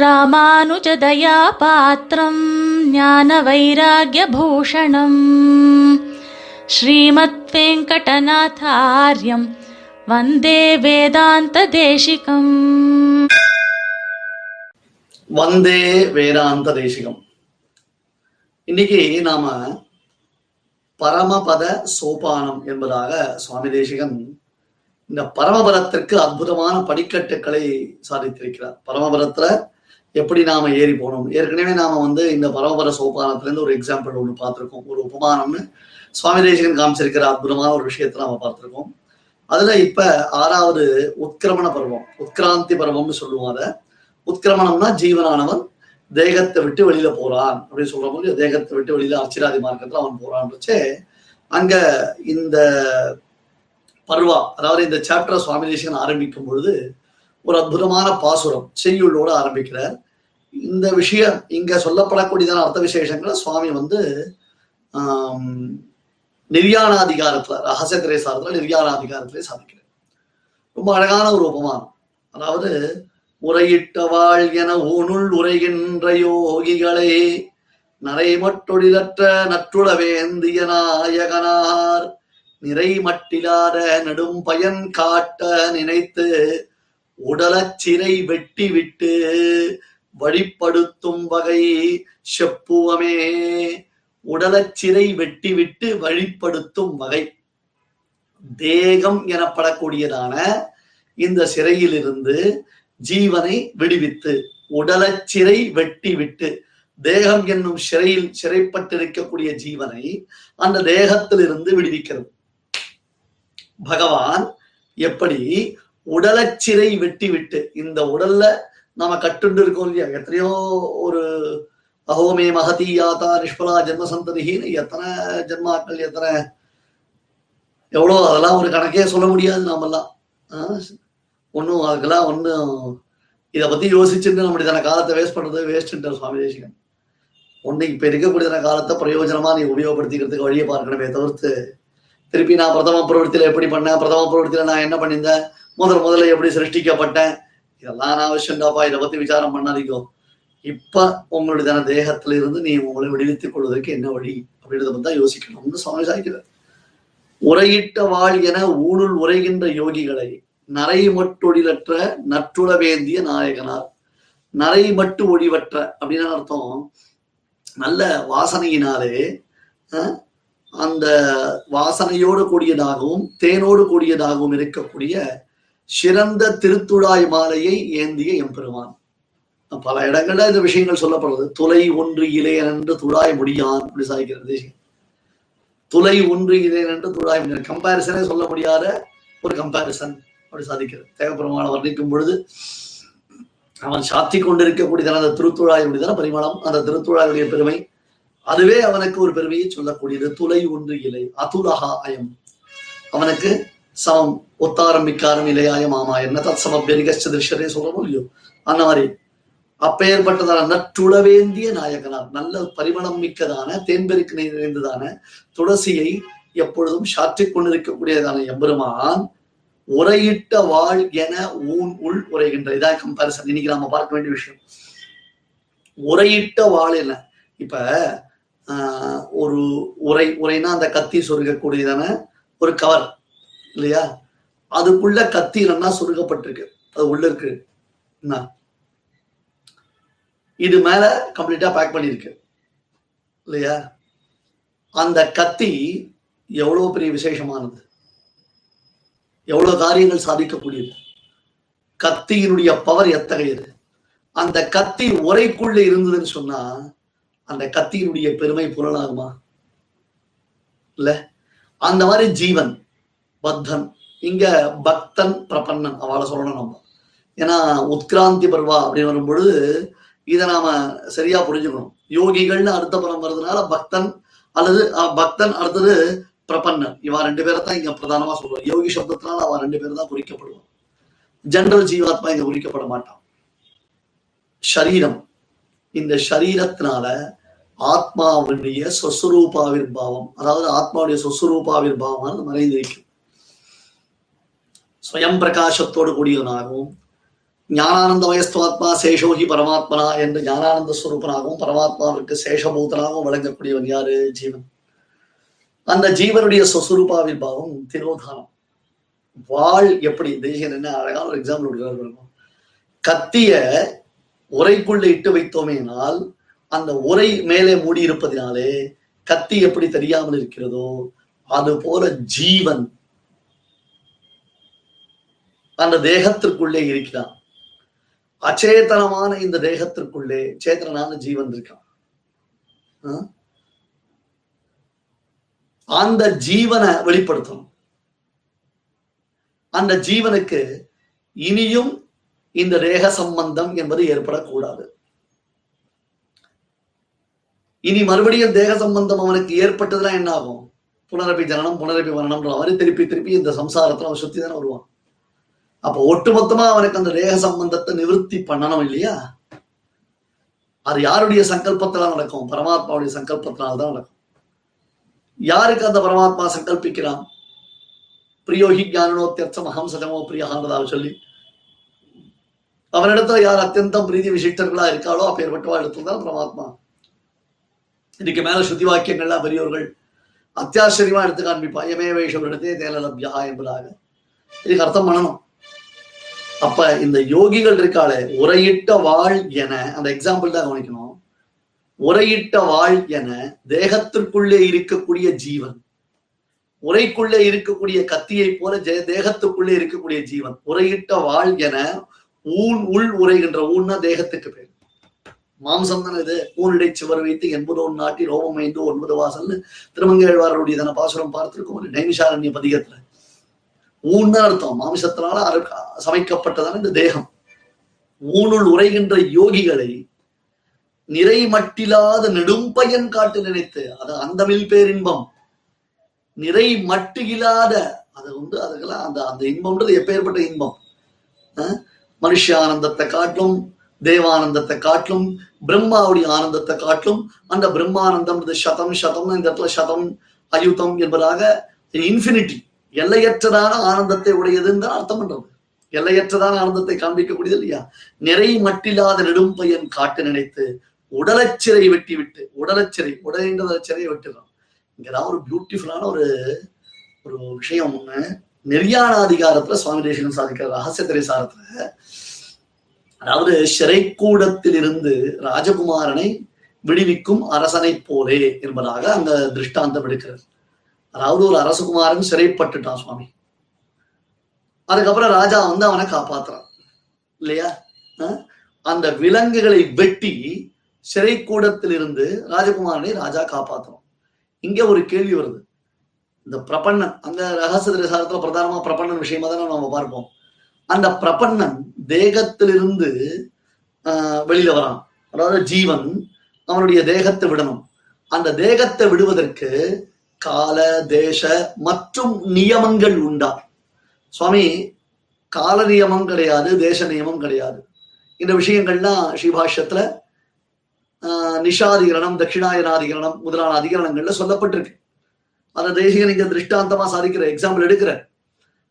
ராமானுஜதயாபாத்திரம் ஞான வைராகியபூஷணம் ஸ்ரீமத் வெங்கடநாதாரியம் வந்தே வேதாந்த தேசிகம் வந்தே வேதாந்த தேசிகம் இன்னைக்கு நாம பரமபத சோபானம் என்பதாக சுவாமி தேசிகன் இந்த பரமபதத்திற்கு அற்புதமான படிக்கட்டுகளை சாதித்திருக்கிறார். பரமபதத்துல எப்படி நாம ஏறி போனோம்? ஏற்கனவே நாம வந்து இந்த பரம்பர சோபானத்திலேருந்து ஒரு எக்ஸாம்பிள் ஒன்று பார்த்துருக்கோம். ஒரு உபமானம்னு சுவாமி தேசிகன் காமிச்சிருக்கிற அற்புதமான ஒரு விஷயத்தை நாம பார்த்துருக்கோம். அதுல இப்ப ஆறாவது உத்கிரமண பருவம் உத்கிராந்தி பருவம்னு சொல்லுவோம் அதை. உத்கிரமணம்னா ஜீவனானவன் தேகத்தை விட்டு வெளியில போறான் அப்படின்னு சொல்ற போது தேகத்தை விட்டு வெளியில அர்ச்சிராதி மார்க்கத்துல அவன் போறான்றச்சே அங்க இந்த பருவா அதாவது இந்த சாப்டர் சுவாமி தேசிகன் ஆரம்பிக்கும் பொழுது ஒரு அற்புதமான பாசுரம் செய்யுள்ளோட ஆரம்பிக்கிறார். இந்த விஷயம் இங்க சொல்லப்படக்கூடியதான அர்த்த விசேஷங்களை சுவாமி வந்து ஆம், நிர்யாணாதிகாரத்துல ரகசிய திரைசாரத்துல நிர்யாணாதிகாரத்திலே சாதிக்கிறார். ரொம்ப அழகான ஒரு உபமானம். அதாவது உரையிட்டவாள் என ஊனுள் உரைகின்ற யோகிகளே நரைமட்டொழிலற்ற நற்றுளவேந்திய நாயகனார் நிறைமட்டிலாத நெடும் பயன் காட்ட நினைத்து உடலச்சிறை வெட்டி விட்டு வழிப்படுத்தும் வகை செப்புவமே. உடலச்சிறை வெட்டிவிட்டு வழிப்படுத்தும் வகை. தேகம் எனப்படக்கூடியதான இந்த சிறையிலிருந்து ஜீவனை விடுவித்து உடலச்சிறை வெட்டி விட்டு தேகம் என்னும் சிறையில் சிறைப்பட்டிருக்கக்கூடிய ஜீவனை அந்த தேகத்திலிருந்து விடுவிக்கிறது. பகவான் எப்படி உடலச்சிறை வெட்டிவிட்டு வெட்டி விட்டு இந்த உடல்ல நாம கட்டுண்டு இருக்கோம் இல்லையா? எத்தனையோ ஒரு அஹோமே மகதி யாத்தா நிஷ்பலா ஜென்ம சந்ததின்னு எத்தனை ஜென்மாக்கள் எத்தனை எவ்வளோ அதெல்லாம் ஒரு கணக்கே சொல்ல முடியாது நாமெல்லாம். ஒன்றும் அதுக்கெல்லாம் ஒன்றும் இதை பத்தி யோசிச்சுட்டு நம்முடைய காலத்தை வேஸ்ட் பண்றது வேஸ்ட்ன்றார் சுவாமி தேசிகன். ஒன்று இப்போ இருக்கக்கூடியதான காலத்தை பிரயோஜனமா நீ உபயோகப்படுத்திக்கிறதுக்கு வழியை பார்க்கணுமே தவிர்த்து திருப்பி நான் பிரதம பிரவர்த்தியில் எப்படி பண்ணேன் பிரதம பிரவர்த்தியில் நான் என்ன பண்ணியிருந்தேன் முதல் முதல்ல எப்படி சிருஷ்டிக்கப்பட்டேன் இதெல்லாம் நான் விஷயம்டாப்பா இதை பத்தி விசாரம் பண்ணாதீங்கோ. இப்ப உங்களுடைய தேகத்துல இருந்து நீ உங்களை விடுவித்துக் கொள்வதற்கு என்ன வழி அப்படின்றத பத்தி தான் யோசிக்கணும்னு சுவாமி சாய்க்கிறார். உரையிட்ட வாழ் என ஊனுள் உரைகின்ற யோகிகளை நரை மட்டொழிலற்ற நற்றுளவேந்திய நாயகனார். நரை மட்டு ஒழிவற்ற அப்படின்னு அர்த்தம். நல்ல வாசனையினாலே அந்த வாசனையோடு கூடியதாகவும் தேனோடு கூடியதாகவும் இருக்கக்கூடிய சிறந்த திருத்துழாய் மாலையை ஏந்திய எம்பெருமான். பல இடங்கள்ல இந்த விஷயங்கள் சொல்லப்படுறது துளை ஒன்று இளையன் என்று துழாய் முடியான் அப்படி சாதிக்கிறது துளை ஒன்று இளையன் என்று துழாய் முடியான். கம்பாரிசனே சொல்ல முடியாத ஒரு கம்பாரிசன் அப்படி சாதிக்கிறது. தேவபெருமானை வர்ணிக்கும் பொழுது அவன் சாத்தி கொண்டிருக்கக்கூடியதான அந்த திருத்துழாயுடையதான பரிமாணம் அந்த திருத்துழாயுடைய பெருமை அதுவே அவனுக்கு ஒரு பெருமையை சொல்லக்கூடியது. துளை ஒன்று இலை அதுலகா அயம். அவனுக்கு சமம் ஒத்தாரம்பிக்காரம் இலையாயம் மாமா. என்ன தத் சமபியரிகச்ச திருஷரே சொல்றோம் இல்லையோ அந்த மாதிரி அப்பேற்பட்டதான நற்றுளவேந்திய நாயகனார் நல்ல பரிமளம் மிக்கதான தேன்பெருக்கு நிறைந்ததான துளசியை எப்பொழுதும் சாற்றிக் கொண்டிருக்கக்கூடியதான எம்பெருமான் உரையிட்ட வாழ் என ஊன் உள் உரைகின்ற. இதா கம்பாரிசன் இன்னைக்கு நாம பார்க்க வேண்டிய விஷயம். உரையிட்ட வாழ் என்ன? இப்ப ஆஹ், ஒரு உரை உரைனா அந்த கத்தி சொருகக்கூடியதான ஒரு கவர். இல்லையா? அதுக்குள்ள கத்தி நல்லா சுருக்கப்பட்டிருக்கு அது உள்ள இருக்கு. என்ன? இது மேல கம்ப்ளீட்டா பேக் பண்ணிருக்கு இல்லையா? அந்த கத்தி எவ்வளவு பெரிய விசேஷமானது? எவ்வளவு காரியங்கள் சாதிக்கக்கூடியது? கத்தியினுடைய பவர் எத்தகையது? அந்த கத்தி உரைக்குள்ள இருந்ததுன்னு சொன்னா அந்த கத்தியினுடைய பெருமை புலனாகுமா? இல்ல? அந்த மாதிரி ஜீவன். பத்தன். இங்க பக்தன் பிரபன்னன் அவளை சொல்லணும் நம்ம. ஏன்னா உத்கிராந்தி பர்வா அப்படின்னு வரும்பொழுது இதை நாம சரியா புரிஞ்சுக்கணும். யோகிகள்னு அடுத்த பலம் வர்றதுனால பக்தன் அல்லது அஹ், பக்தன் அடுத்தது பிரபன்னன். இவன் ரெண்டு பேரை தான் இங்க பிரதானமா சொல்லுவான். யோகி சப்தத்தினால அவன் ரெண்டு பேரும் தான் குறிக்கப்படுவான். ஜெனரல் ஜீவாத்மா இங்க குறிக்கப்பட மாட்டான். ஷரீரம். இந்த ஷரீரத்தினால ஆத்மாவுடைய சொசுரூபாவிர்பாவம் அதாவது ஆத்மாவுடைய சொஸ்வரூபாவிர்பாவமானது மறைந்திருக்கும் ஸ்வயம் பிரகாசத்தோடு கூடியவனாகவும் ஞானானந்த வயஸ்துவாத்மா சேஷோகி பரமாத்மனா என்று ஞானானந்த ஸ்வரூபனாகவும் பரமாத்மாவிற்கு சேஷபூதனாகவும் வழங்கக்கூடியவன் யாரு ஜீவன் அந்த ஜீவனுடைய சொசுரூபாவிர்பாவம் திரோதானம் வாழ் எப்படி தேசியன் என்ன அழகான ஒரு எக்ஸாம்பிள் கொடுக்கிறார் கத்திய உரைக்குள்ள இட்டு வைத்தோமேனால் அந்த உரை மேலே மூடி இருப்பதினாலே கத்தி எப்படி தெரியாமல் இருக்கிறதோ அது போல ஜீவன் அந்த தேகத்திற்குள்ளே இருக்கிறான். அச்சேதனமான இந்த தேகத்திற்குள்ளே சேத்தனான ஜீவன் இருக்கான். அந்த ஜீவனை வெளிப்படுத்தணும். அந்த ஜீவனுக்கு இனியும் இந்த தேக சம்பந்தம் என்பது ஏற்படக்கூடாது. இனி மறுபடியும் தேக சம்பந்தம் அவனுக்கு ஏற்பட்டதுன்னா என்ன ஆகும் புனரபி ஜனனம் புனரபி மரணம்ன்ற மாதிரி திருப்பி திருப்பி இந்த சம்சாரத்துல அவன் சுத்தி தானே வருவான். அப்ப ஒட்டுமொத்தமா அவனுக்கு அந்த தேக சம்பந்தத்தை நிவர்த்தி பண்ணணும் இல்லையா? அது யாருடைய சங்கல்பத்தினால் நடக்கும்? பரமாத்மாவுடைய சங்கல்பத்தினால தான் நடக்கும். யாருக்கு அந்த பரமாத்மா சங்கல்பிக்கிறான்? பிரியோகி ஞானோத்தியர்த்தம் அகம் சதமோ பிரியான்றதாக சொல்லி. அவனிடத்துல யார் அத்தியந்தம் பிரீதி விசிஷ்டர்களா இருக்காளோ அப்பேற்பட்டவா இடத்துல தான் பரமாத்மா. இன்னைக்கு மேல ஸ்ருதி வாக்கியங்கள்லாம் பெரியோர்கள் அத்தியாச்சரியமா எடுத்து காண்பிப்பா எமே வேஷம் எடுத்தே தேலலப்யா என்பதாக. இதுக்கு அர்த்தம் பண்ணணும். அப்ப இந்த யோகிகள் இருக்காளே உரையிட்ட வாழ் என அந்த எக்ஸாம்பிள் தான் கவனிக்கணும். உரையிட்ட வாழ் என தேகத்திற்குள்ளே இருக்கக்கூடிய ஜீவன். உரைக்குள்ளே இருக்கக்கூடிய கத்தியை போல ஜெய தேகத்துக்குள்ளே இருக்கக்கூடிய ஜீவன். உரையிட்ட வாழ் என ஊன் உள் உரைகின்ற ஊன்னா தேகத்துக்கு பேர். மாம்சம் தானே இது? ஊனிடை சுவர் வைத்து எண்பதோன் நாட்டி ரோமம் ஐந்து ஒன்பது வாசல்னு திருமங்கேழ்வாரருடைய தன பாசுரம் பார்த்திருக்கோம். ஒரு நைமிஷாரண்ய பதிகத்துல. ஊன்னு அர்த்தம். மாமிசத்தினால சமைக்கப்பட்டதான இந்த தேகம். ஊனுள் உரைகின்ற யோகிகளை நிறை மட்டில்லாத நெடும்பயன் காட்டு நினைத்து அது அந்தமில் பேரின்பம். நிறை மட்டு இல்லாத அது வந்து அதுக்கெல்லாம் அந்த அந்த இன்பம்ன்றது எப்பேற்பட்ட இன்பம். அஹ்? மனுஷ ஆனந்தத்தை காட்டிலும் தேவானந்தத்தை காட்டிலும் பிரம்மாவுடைய ஆனந்தத்தை காட்டிலும் அந்த பிரம்மானந்தம் சதம் சதம் இந்த இடத்துல சதம் அயுத்தம் என்பதாக இன்ஃபினிட்டி. எல்லையற்றதான ஆனந்தத்தை உடையதுன்னு தான் அர்த்தம் பண்றது. எல்லையற்றதான ஆனந்தத்தை காண்பிக்கக்கூடியது இல்லையா? நிறை மட்டில்லாத நெடும்பயன் காட்டு நினைத்து உடலச்சிறை வெட்டி விட்டு உடலச்சிறை உடலைன்ற சிறையை வெட்டுறான். இங்கதான் ஒரு பியூட்டிஃபுல்லான ஒரு ஒரு விஷயம் ஒண்ணு. நெறியானாதிகாரத்துல சுவாமி தேசிகன் சாதிக்கிற ரகசிய திரைசாரத்துல அதாவது சிறைக்கூடத்தில் இருந்து ராஜகுமாரனை விடுவிக்கும் அரசனை போலே என்பதாக அந்த திருஷ்டாந்தம் எடுக்கிறது. அதாவது ஒரு அரசகுமாரன் சிறைப்பட்டுட்டான் சுவாமி. அதுக்கப்புறம் ராஜா வந்து அவனை காப்பாத்துறான். இல்லையா? அந்த விலங்குகளை வெட்டி சிறைக்கூடத்திலிருந்து ராஜகுமாரனை ராஜா காப்பாத்துறோம் இங்க ஒரு கேள்வி வருது. இந்த பிரபன்னன் அந்த ரகசிய திரசாரத்துல பிரதானமா பிரபன்னன் விஷயமா தானே நம்ம பார்ப்போம். அந்த பிரபன்னன் தேகத்திலிருந்து ஆஹ், வெளியில வரான். அதாவது ஜீவன் அவனுடைய தேகத்தை விடணும். அந்த தேகத்தை விடுவதற்கு கால தேச மற்றும் நியமங்கள் உண்டா? சுவாமி கால நியமம் கிடையாது தேச நியமம் கிடையாது. இந்த விஷயங்கள்லாம் ஸ்ரீபாஷ்யத்துல ஆஹ், நிஷாதிகரணம் தட்சிணாயனாதிகரணம் முதலான அதிகரணங்கள்ல சொல்லப்பட்டிருக்கு. அந்த தேசிய நீங்க திருஷ்டாந்தமா சாதிக்கிற எக்ஸாம்பிள் எடுக்கிற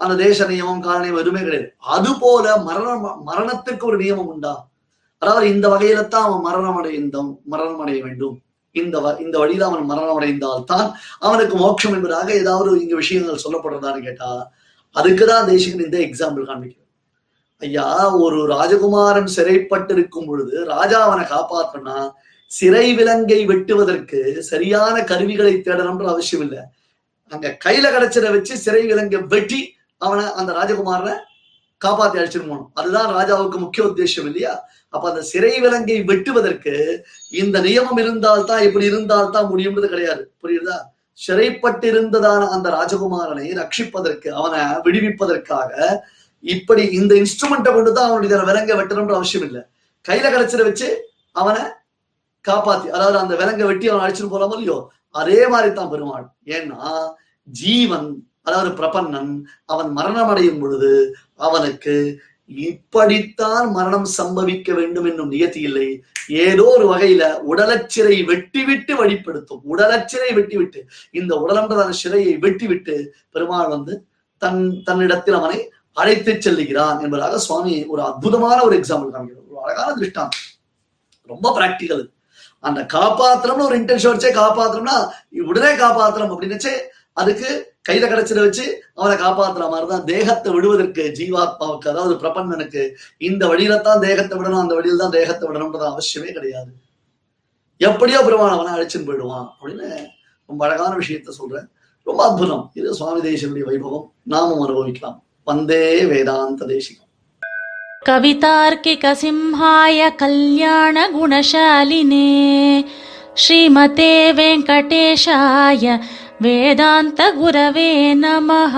அந்த தேச நியமம் கால நியமம் எதுவுமே கிடையாது. அது போல மரணம் மரணத்துக்கு ஒரு நியமம் உண்டா? அதாவது இந்த வகையில தான் அவன் மரணம் அடைந்தோம் மரணம் அடைய வேண்டும். இந்த வ- இந்த வழியில அவன் மரணம் அடைந்தால் தான் அவனுக்கு மோட்சம் என்பதாக ஏதாவது இங்க விஷயங்கள் சொல்லப்படுறதான்னு கேட்டா அதுக்குதான் தேசிகன் இந்த எக்ஸாம்பிள் காண்பிக்கிறார். ஐயா ஒரு ராஜகுமாரன் சிறைப்பட்டிருக்கும் பொழுது ராஜா அவனை காப்பாற்றனா சிறை விலங்கை வெட்டுவதற்கு சரியான கருவிகளை தேடணும்ன்ற அவசியம் இல்லை. அங்க கையில கிடைச்சதை வச்சு சிறை விலங்கை வெட்டி அவனை அந்த ராஜகுமாரனை காப்பாத்தி அழைச்சிட்டு போகணும். அதுதான் ராஜாவுக்கு முக்கிய உத்தேசம் இல்லையா? அப்ப அந்த சிறை விலங்கை வெட்டுவதற்கு இந்த நியமம் இருந்தால்தான் இப்படி இருந்தால்தான் முடியும்ன்றது கிடையாது. புரியுதா? சிறைப்பட்டிருந்ததான அந்த ராஜகுமாரனை ரட்சிப்பதற்கு அவனை விடுவிப்பதற்காக இப்படி இந்த இன்ஸ்ட்ருமெண்ட்டை கொண்டு தான் அவனுடைய விலங்கை வெட்டணும்ன்ற அவசியம் இல்லை. கையில கிடைச்சதை வச்சு அவனை காப்பாத்தி அதாவது அந்த விலங்கை வெட்டி அவன் அழைச்சிட்டு போலாமோ இல்லையோ? அதே மாதிரி தான் பெருமாள். ஏன்னா ஜீவன் அதாவது பிரபன்னன் அவன் மரணம் அடையும் பொழுது அவனுக்கு இப்படித்தான் மரணம் சம்பவிக்க வேண்டும் என்னும் நியதி இல்லை ஏதோ ஒரு வகையில உடலச்சிறை வெட்டிவிட்டு வழிப்படுத்தும். உடலச்சிறை வெட்டிவிட்டு. இந்த உடலன்றதான சிறையை வெட்டிவிட்டு பெருமாள் வந்து தன் தன்னிடத்தில் அவனை அழைத்து செல்லுகிறான் என்பதாக சுவாமி ஒரு அற்புதமான ஒரு எக்ஸாம்பிள் காமிக்கிறார். ஒரு அழகான திருஷ்டாந்தம். ரொம்ப பிராக்டிக்கல் அந்த காப்பாத்திரம்னு ஒரு இன்டென்ஷன் வச்சே காப்பாத்திரம்னா உடனே காப்பாத்திரம் அப்படின்னுச்சே அதுக்கு கையில கிடைச்சிட வச்சு அவனை காப்பாத்துற மாதிரிதான் தேகத்தை விடுவதற்கு ஜீவாத்மாவுக்கு அதாவது பிரபந்தனுக்கு இந்த வழியில தான் தேகத்தை விடணும் அந்த வழியில தான் தேகத்தை விடணும்ன்றது அவசியமே கிடையாது எப்படியோ பெருமான் அவனை அழைச்சின்னு போயிடுவான் அப்படின்னு ரொம்ப அழகான விஷயத்த சொல்றேன் ரொம்ப அற்புதம் இது சுவாமி தேசனுடைய வைபவம் நாமும் அனுபவிக்கலாம் வந்தே வேதாந்த தேசிகம் कवितार्किकसिंहाय कल्याणगुणशालिने श्रीमते वेङ्कटेशाय वेदान्तगुरवे नमः